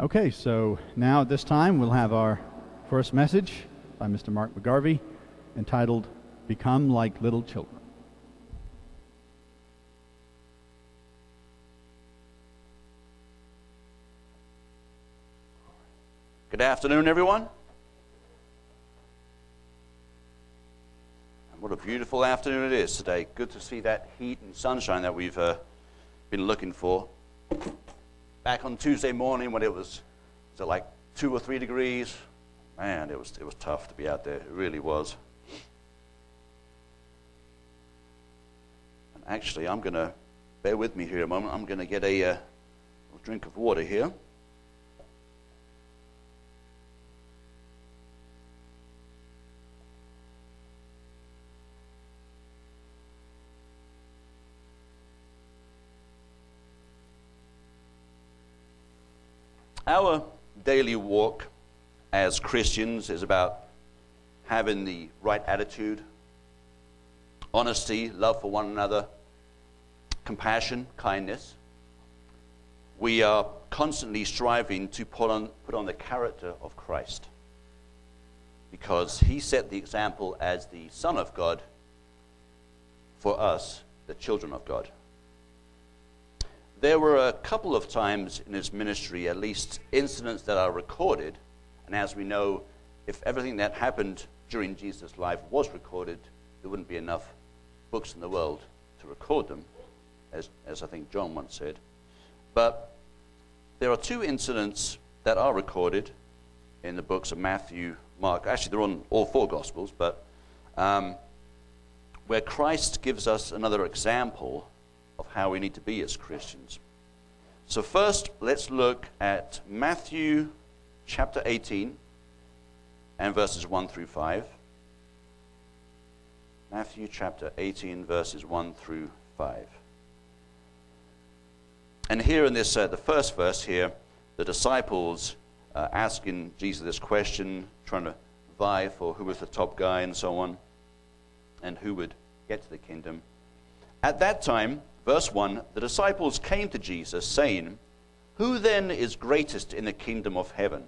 Okay, so now at this time we'll have our first message by Mr. Mark McGarvey entitled Become Like Little Children. Good afternoon, everyone. And what a beautiful afternoon it is today. Good to see that heat and sunshine that we've uh, been looking for. Back on Tuesday morning when it was, was it like two or three degrees, man, it was, it was tough to be out there. It really was. And actually, I'm going to, bear with me here a moment, I'm going to get a, uh, a drink of water here. Our daily walk as Christians is about having the right attitude, honesty, love for one another, compassion, kindness. We are constantly striving to put on, put on the character of Christ because he set the example as the Son of God for us, the children of God. There were a couple of times in his ministry, at least incidents that are recorded. And as we know, if everything that happened during Jesus' life was recorded, there wouldn't be enough books in the world to record them, as, as I think John once said. But there are two incidents that are recorded in the books of Matthew, Mark. Actually, they're on all four Gospels, but um, where Christ gives us another example of how we need to be as Christians. So, first, let's look at Matthew chapter 18 and verses 1 through 5. Matthew chapter 18, verses 1 through 5. And here in this, uh, the first verse here, the disciples uh, asking Jesus this question, trying to vie for who was the top guy and so on, and who would get to the kingdom. At that time, Verse 1 The disciples came to Jesus, saying, Who then is greatest in the kingdom of heaven?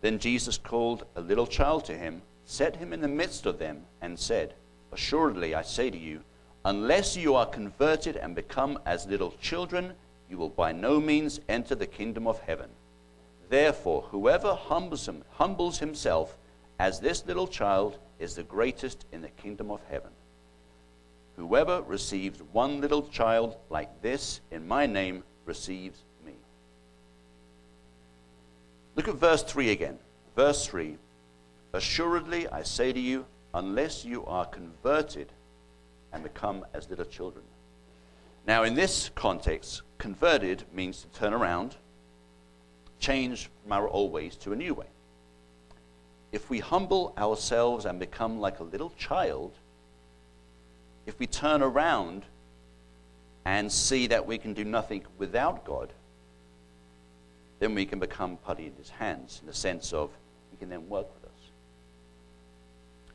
Then Jesus called a little child to him, set him in the midst of them, and said, Assuredly I say to you, unless you are converted and become as little children, you will by no means enter the kingdom of heaven. Therefore, whoever humbles, him, humbles himself as this little child is the greatest in the kingdom of heaven. Whoever receives one little child like this in my name receives me. Look at verse 3 again. Verse 3 Assuredly, I say to you, unless you are converted and become as little children. Now, in this context, converted means to turn around, change from our old ways to a new way. If we humble ourselves and become like a little child, if we turn around and see that we can do nothing without God, then we can become putty in his hands in the sense of he can then work with us.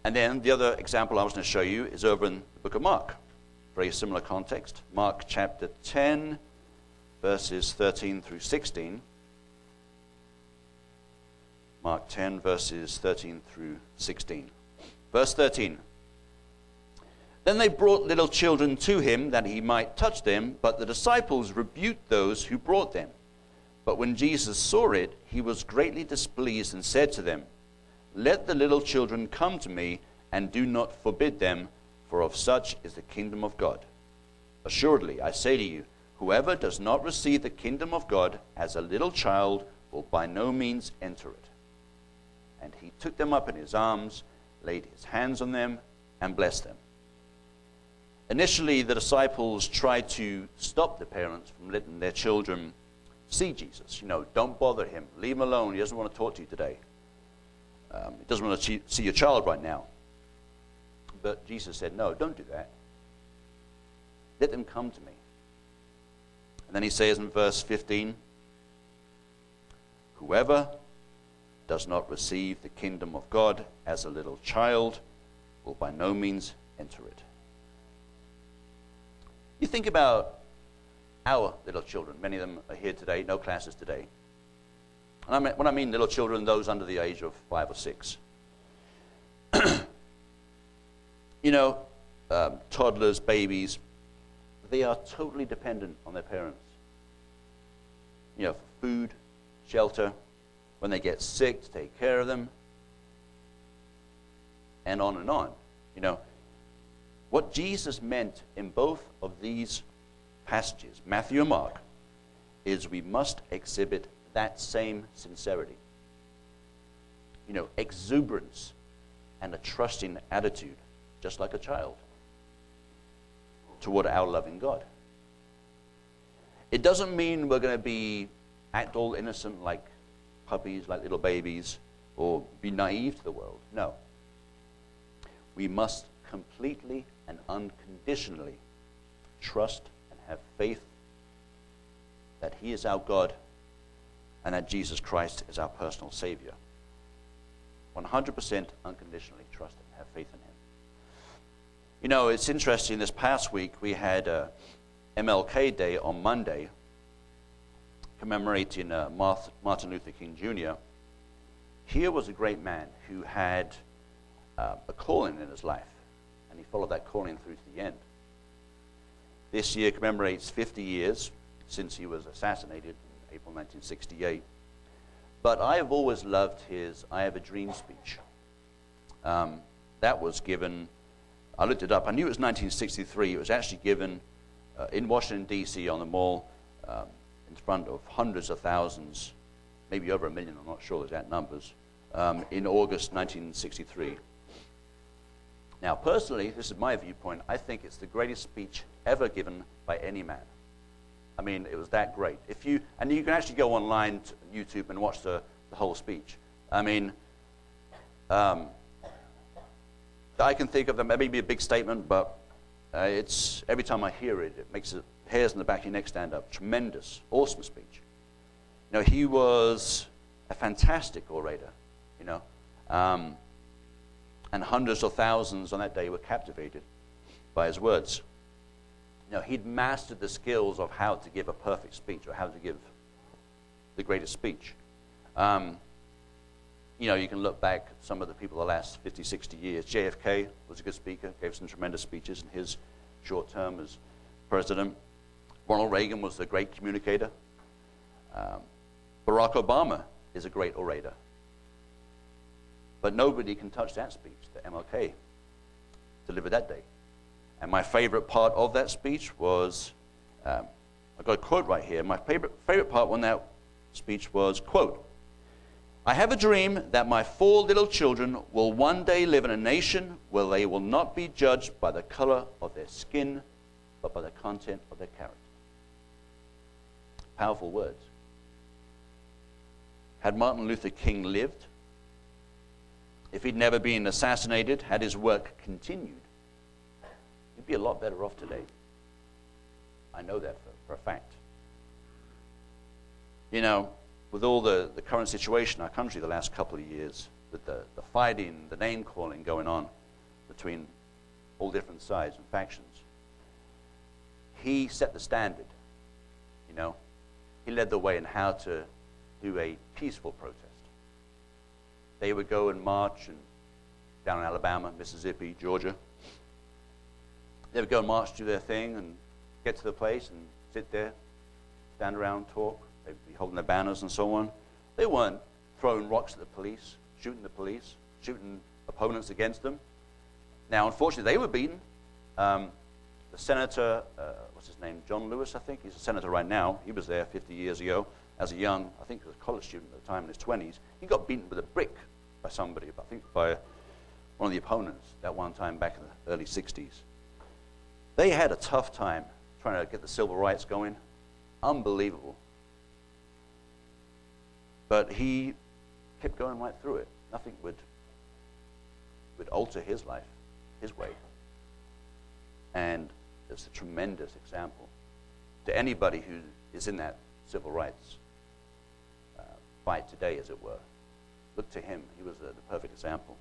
And then the other example I was going to show you is over in the book of Mark. Very similar context. Mark chapter 10, verses 13 through 16. Mark 10, verses 13 through 16. Verse 13. Then they brought little children to him that he might touch them, but the disciples rebuked those who brought them. But when Jesus saw it, he was greatly displeased and said to them, Let the little children come to me, and do not forbid them, for of such is the kingdom of God. Assuredly, I say to you, whoever does not receive the kingdom of God as a little child will by no means enter it. And he took them up in his arms, laid his hands on them, and blessed them. Initially, the disciples tried to stop the parents from letting their children see Jesus. You know, don't bother him. Leave him alone. He doesn't want to talk to you today. Um, he doesn't want to see your child right now. But Jesus said, No, don't do that. Let them come to me. And then he says in verse 15 Whoever does not receive the kingdom of God as a little child will by no means enter it. You think about our little children. Many of them are here today, no classes today. And I mean, when I mean little children, those under the age of five or six. you know, um, toddlers, babies, they are totally dependent on their parents. You know, for food, shelter, when they get sick, to take care of them, and on and on. You know, what Jesus meant in both of these passages, Matthew and Mark, is we must exhibit that same sincerity. You know, exuberance and a trusting attitude, just like a child, toward our loving God. It doesn't mean we're going to be act all innocent like puppies, like little babies, or be naive to the world. No. We must completely and unconditionally trust and have faith that He is our God and that Jesus Christ is our personal Savior. 100% unconditionally trust and have faith in Him. You know, it's interesting, this past week we had uh, MLK Day on Monday, commemorating uh, Martin Luther King Jr. Here was a great man who had uh, a calling in his life, he followed that calling through to the end. This year commemorates 50 years since he was assassinated in April 1968. But I have always loved his I Have a Dream speech. Um, that was given, I looked it up, I knew it was 1963. It was actually given uh, in Washington, D.C., on the mall um, in front of hundreds of thousands, maybe over a million, I'm not sure the exact numbers, um, in August 1963. Now, personally, this is my viewpoint, I think it's the greatest speech ever given by any man. I mean, it was that great. If you, and you can actually go online to YouTube and watch the, the whole speech. I mean, um, I can think of them, maybe a big statement, but uh, it's, every time I hear it, it makes the hairs in the back of your neck stand up. Tremendous, awesome speech. You know, he was a fantastic orator, you know. Um, and hundreds of thousands on that day were captivated by his words. Know, he'd mastered the skills of how to give a perfect speech or how to give the greatest speech. Um, you know, you can look back some of the people the last 50, 60 years. JFK was a good speaker, gave some tremendous speeches in his short term as president. Ronald Reagan was a great communicator. Um, Barack Obama is a great orator. But nobody can touch that speech that MLK delivered that day. And my favorite part of that speech was, um, I've got a quote right here. My favorite, favorite part on that speech was, quote, I have a dream that my four little children will one day live in a nation where they will not be judged by the color of their skin, but by the content of their character. Powerful words. Had Martin Luther King lived, if he'd never been assassinated, had his work continued, he'd be a lot better off today. I know that for, for a fact. You know, with all the, the current situation in our country the last couple of years, with the, the fighting, the name calling going on between all different sides and factions, he set the standard. You know, he led the way in how to do a peaceful protest. They would go and march and down in Alabama, Mississippi, Georgia. They would go and march, do their thing, and get to the place and sit there, stand around, talk. They'd be holding their banners and so on. They weren't throwing rocks at the police, shooting the police, shooting opponents against them. Now, unfortunately, they were beaten. Um, the senator, uh, what's his name? John Lewis, I think. He's a senator right now. He was there 50 years ago as a young, I think he was a college student at the time in his 20s. He got beaten with a brick by somebody, I think by one of the opponents that one time back in the early 60s. They had a tough time trying to get the civil rights going. Unbelievable. But he kept going right through it. Nothing would, would alter his life, his way. And it's a tremendous example to anybody who is in that civil rights uh, fight today, as it were. Look to him. He was the, the perfect example.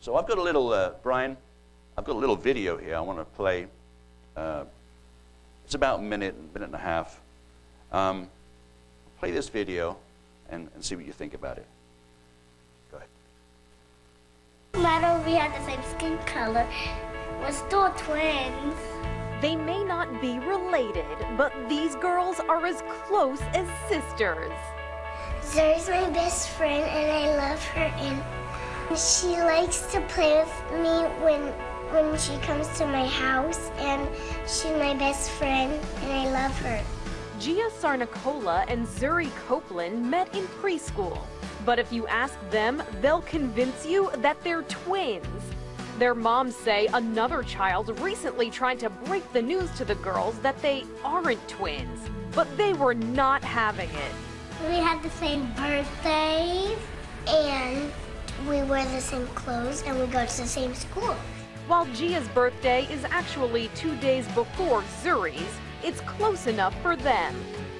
So I've got a little, uh, Brian, I've got a little video here I want to play. Uh, it's about a minute, minute and a half. Um, play this video, and, and see what you think about it. Go ahead. No matter we have the same skin color, we're still twins. They may not be related, but these girls are as close as sisters. Zuri's my best friend, and I love her. And she likes to play with me when when she comes to my house, and she's my best friend, and I love her. Gia Sarnicola and Zuri Copeland met in preschool. But if you ask them, they'll convince you that they're twins. Their moms say another child recently tried to break the news to the girls that they aren't twins, but they were not having it. We had the same birthdays, and we wear the same clothes, and we go to the same school. While Gia's birthday is actually two days before Zuri's, it's close enough for them.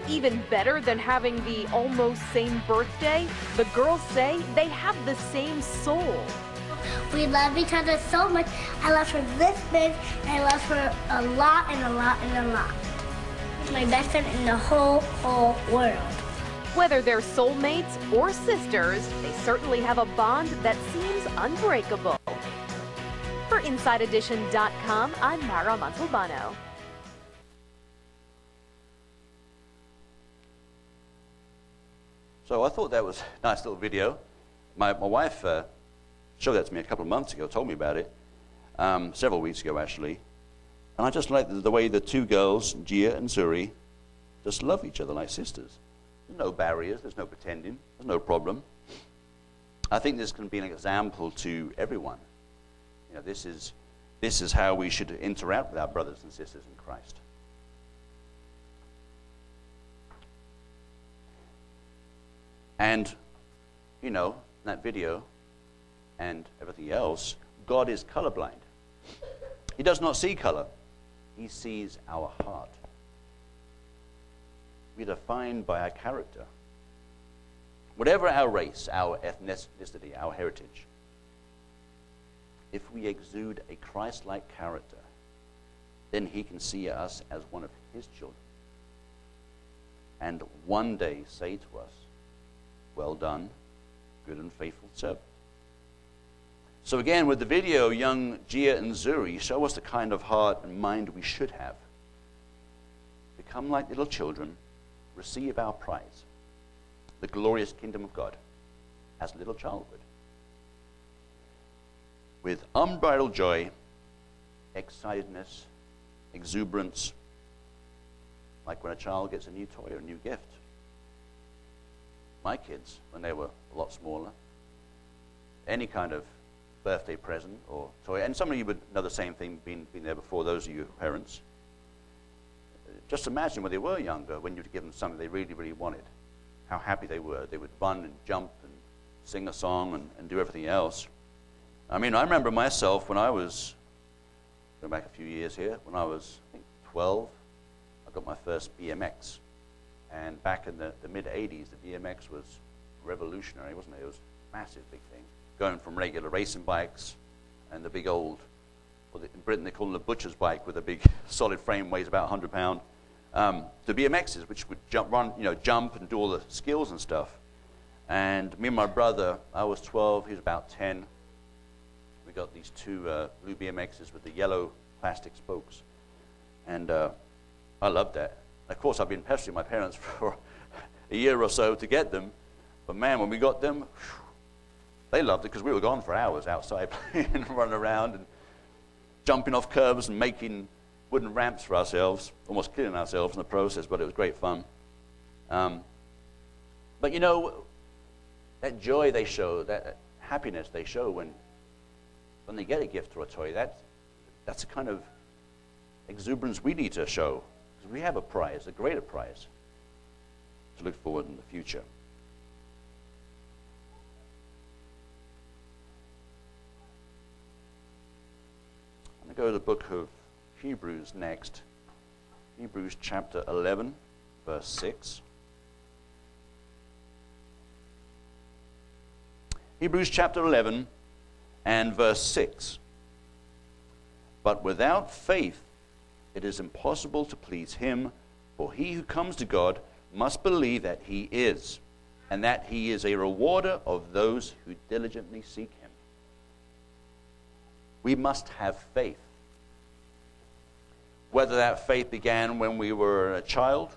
Even better than having the almost same birthday, the girls say they have the same soul. We love each other so much. I love her this big, and I love her a lot and a lot and a lot. My best friend in the whole, whole world. Whether they're soulmates or sisters, they certainly have a bond that seems unbreakable. For InsideEdition.com, I'm Mara Montalbano. So I thought that was a nice little video. My, my wife uh, showed that to me a couple of months ago, told me about it, um, several weeks ago actually. And I just like the, the way the two girls, Gia and Zuri, just love each other like sisters. There's no barriers, there's no pretending, there's no problem. I think this can be an example to everyone. You know, this is, this is how we should interact with our brothers and sisters in Christ. And, you know, that video and everything else, God is colorblind. He does not see color, He sees our heart. We're defined by our character. Whatever our race, our ethnicity, our heritage, if we exude a Christ like character, then He can see us as one of His children. And one day say to us, Well done, good and faithful servant. So, again, with the video, young Gia and Zuri show us the kind of heart and mind we should have. Become like little children, receive our prize, the glorious kingdom of God, as little childhood with unbridled joy, excitedness, exuberance, like when a child gets a new toy or a new gift. My kids, when they were a lot smaller, any kind of birthday present or toy, and some of you would know the same thing, being, being there before, those of you parents. Just imagine when they were younger, when you'd give them something they really, really wanted, how happy they were. They would run and jump and sing a song and, and do everything else. I mean, I remember myself when I was, going back a few years here, when I was, I think, 12, I got my first BMX. And back in the, the mid 80s, the BMX was revolutionary, wasn't it? It was a massive, big thing. Going from regular racing bikes and the big old, well, in Britain they call them the butcher's bike with a big solid frame, weighs about 100 pounds, um, to BMXs, which would jump, run, you know, jump and do all the skills and stuff. And me and my brother, I was 12, he was about 10 we got these two uh, blue BMXs with the yellow plastic spokes. And uh, I loved that. Of course, I've been pestering my parents for a year or so to get them. But man, when we got them, whew, they loved it because we were gone for hours outside playing and running around and jumping off curbs and making wooden ramps for ourselves, almost killing ourselves in the process, but it was great fun. Um, but you know, that joy they show, that happiness they show when when they get a gift or a toy, that's, that's a kind of exuberance we need to show. Because we have a prize, a greater prize, to look forward in the future. I'm going to go to the book of Hebrews next. Hebrews chapter 11, verse 6. Hebrews chapter 11 and verse 6. But without faith, it is impossible to please him, for he who comes to God must believe that he is, and that he is a rewarder of those who diligently seek him. We must have faith. Whether that faith began when we were a child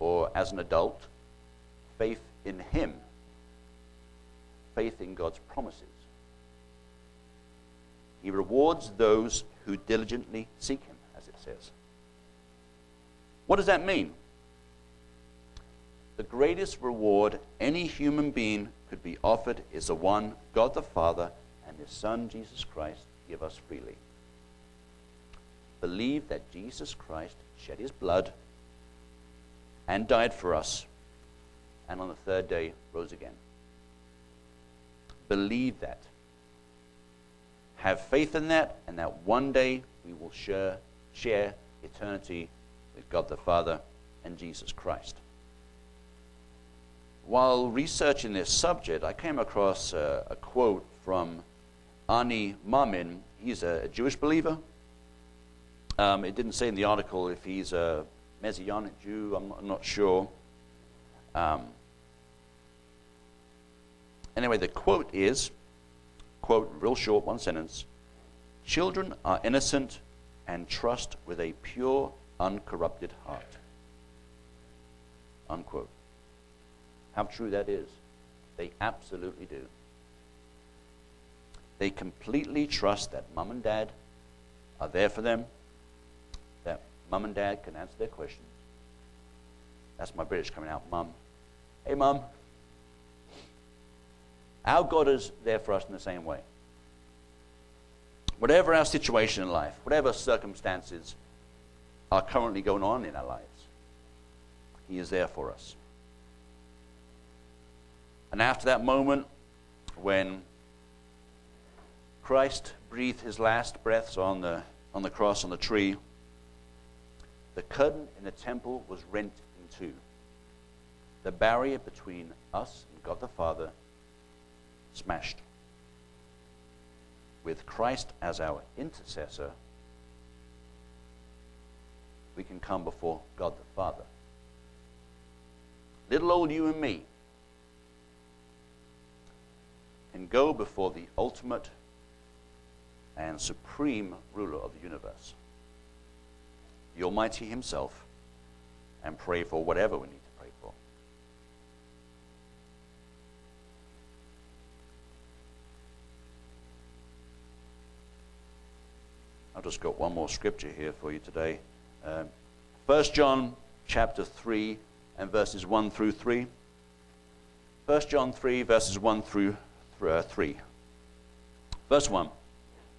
or as an adult, faith in him, faith in God's promises. He rewards those who diligently seek him, as it says. What does that mean? The greatest reward any human being could be offered is the one God the Father and His Son, Jesus Christ, give us freely. Believe that Jesus Christ shed His blood and died for us, and on the third day rose again. Believe that. Have faith in that, and that one day we will share, share eternity with God the Father and Jesus Christ. While researching this subject, I came across a, a quote from Ani Mamin. He's a, a Jewish believer. Um, it didn't say in the article if he's a Messianic Jew, I'm not, I'm not sure. Um, anyway, the quote is quote, real short, one sentence Children are innocent and trust with a pure, uncorrupted heart. Unquote. How true that is. They absolutely do. They completely trust that mom and dad are there for them, mom and dad can answer their questions. That's my British coming out. Mum. Hey, mum. Our God is there for us in the same way. Whatever our situation in life, whatever circumstances are currently going on in our lives, He is there for us. And after that moment, when Christ breathed his last breaths on the, on the cross on the tree, the curtain in the temple was rent in two. The barrier between us and God the Father smashed. With Christ as our intercessor, we can come before God the Father. Little old you and me can go before the ultimate and supreme ruler of the universe, the Almighty Himself, and pray for whatever we need to pray for. I've just got one more scripture here for you today. Um, 1 John chapter 3 and verses 1 through 3. 1 John 3, verses 1 through uh, 3. Verse 1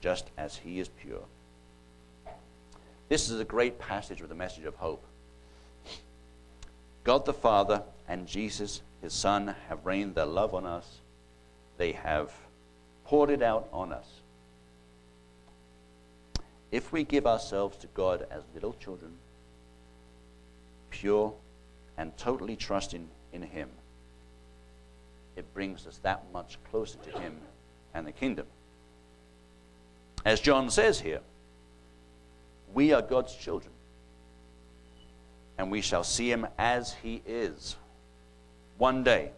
just as he is pure. This is a great passage with a message of hope. God the Father and Jesus, his Son, have rained their love on us. They have poured it out on us. If we give ourselves to God as little children, pure and totally trusting in him, it brings us that much closer to Him and the kingdom. As John says here, we are God's children, and we shall see Him as He is. One day,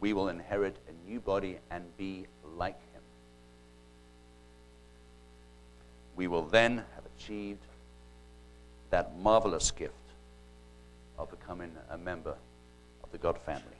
we will inherit a new body and be like Him. We will then have achieved that marvelous gift of becoming a member of the God family.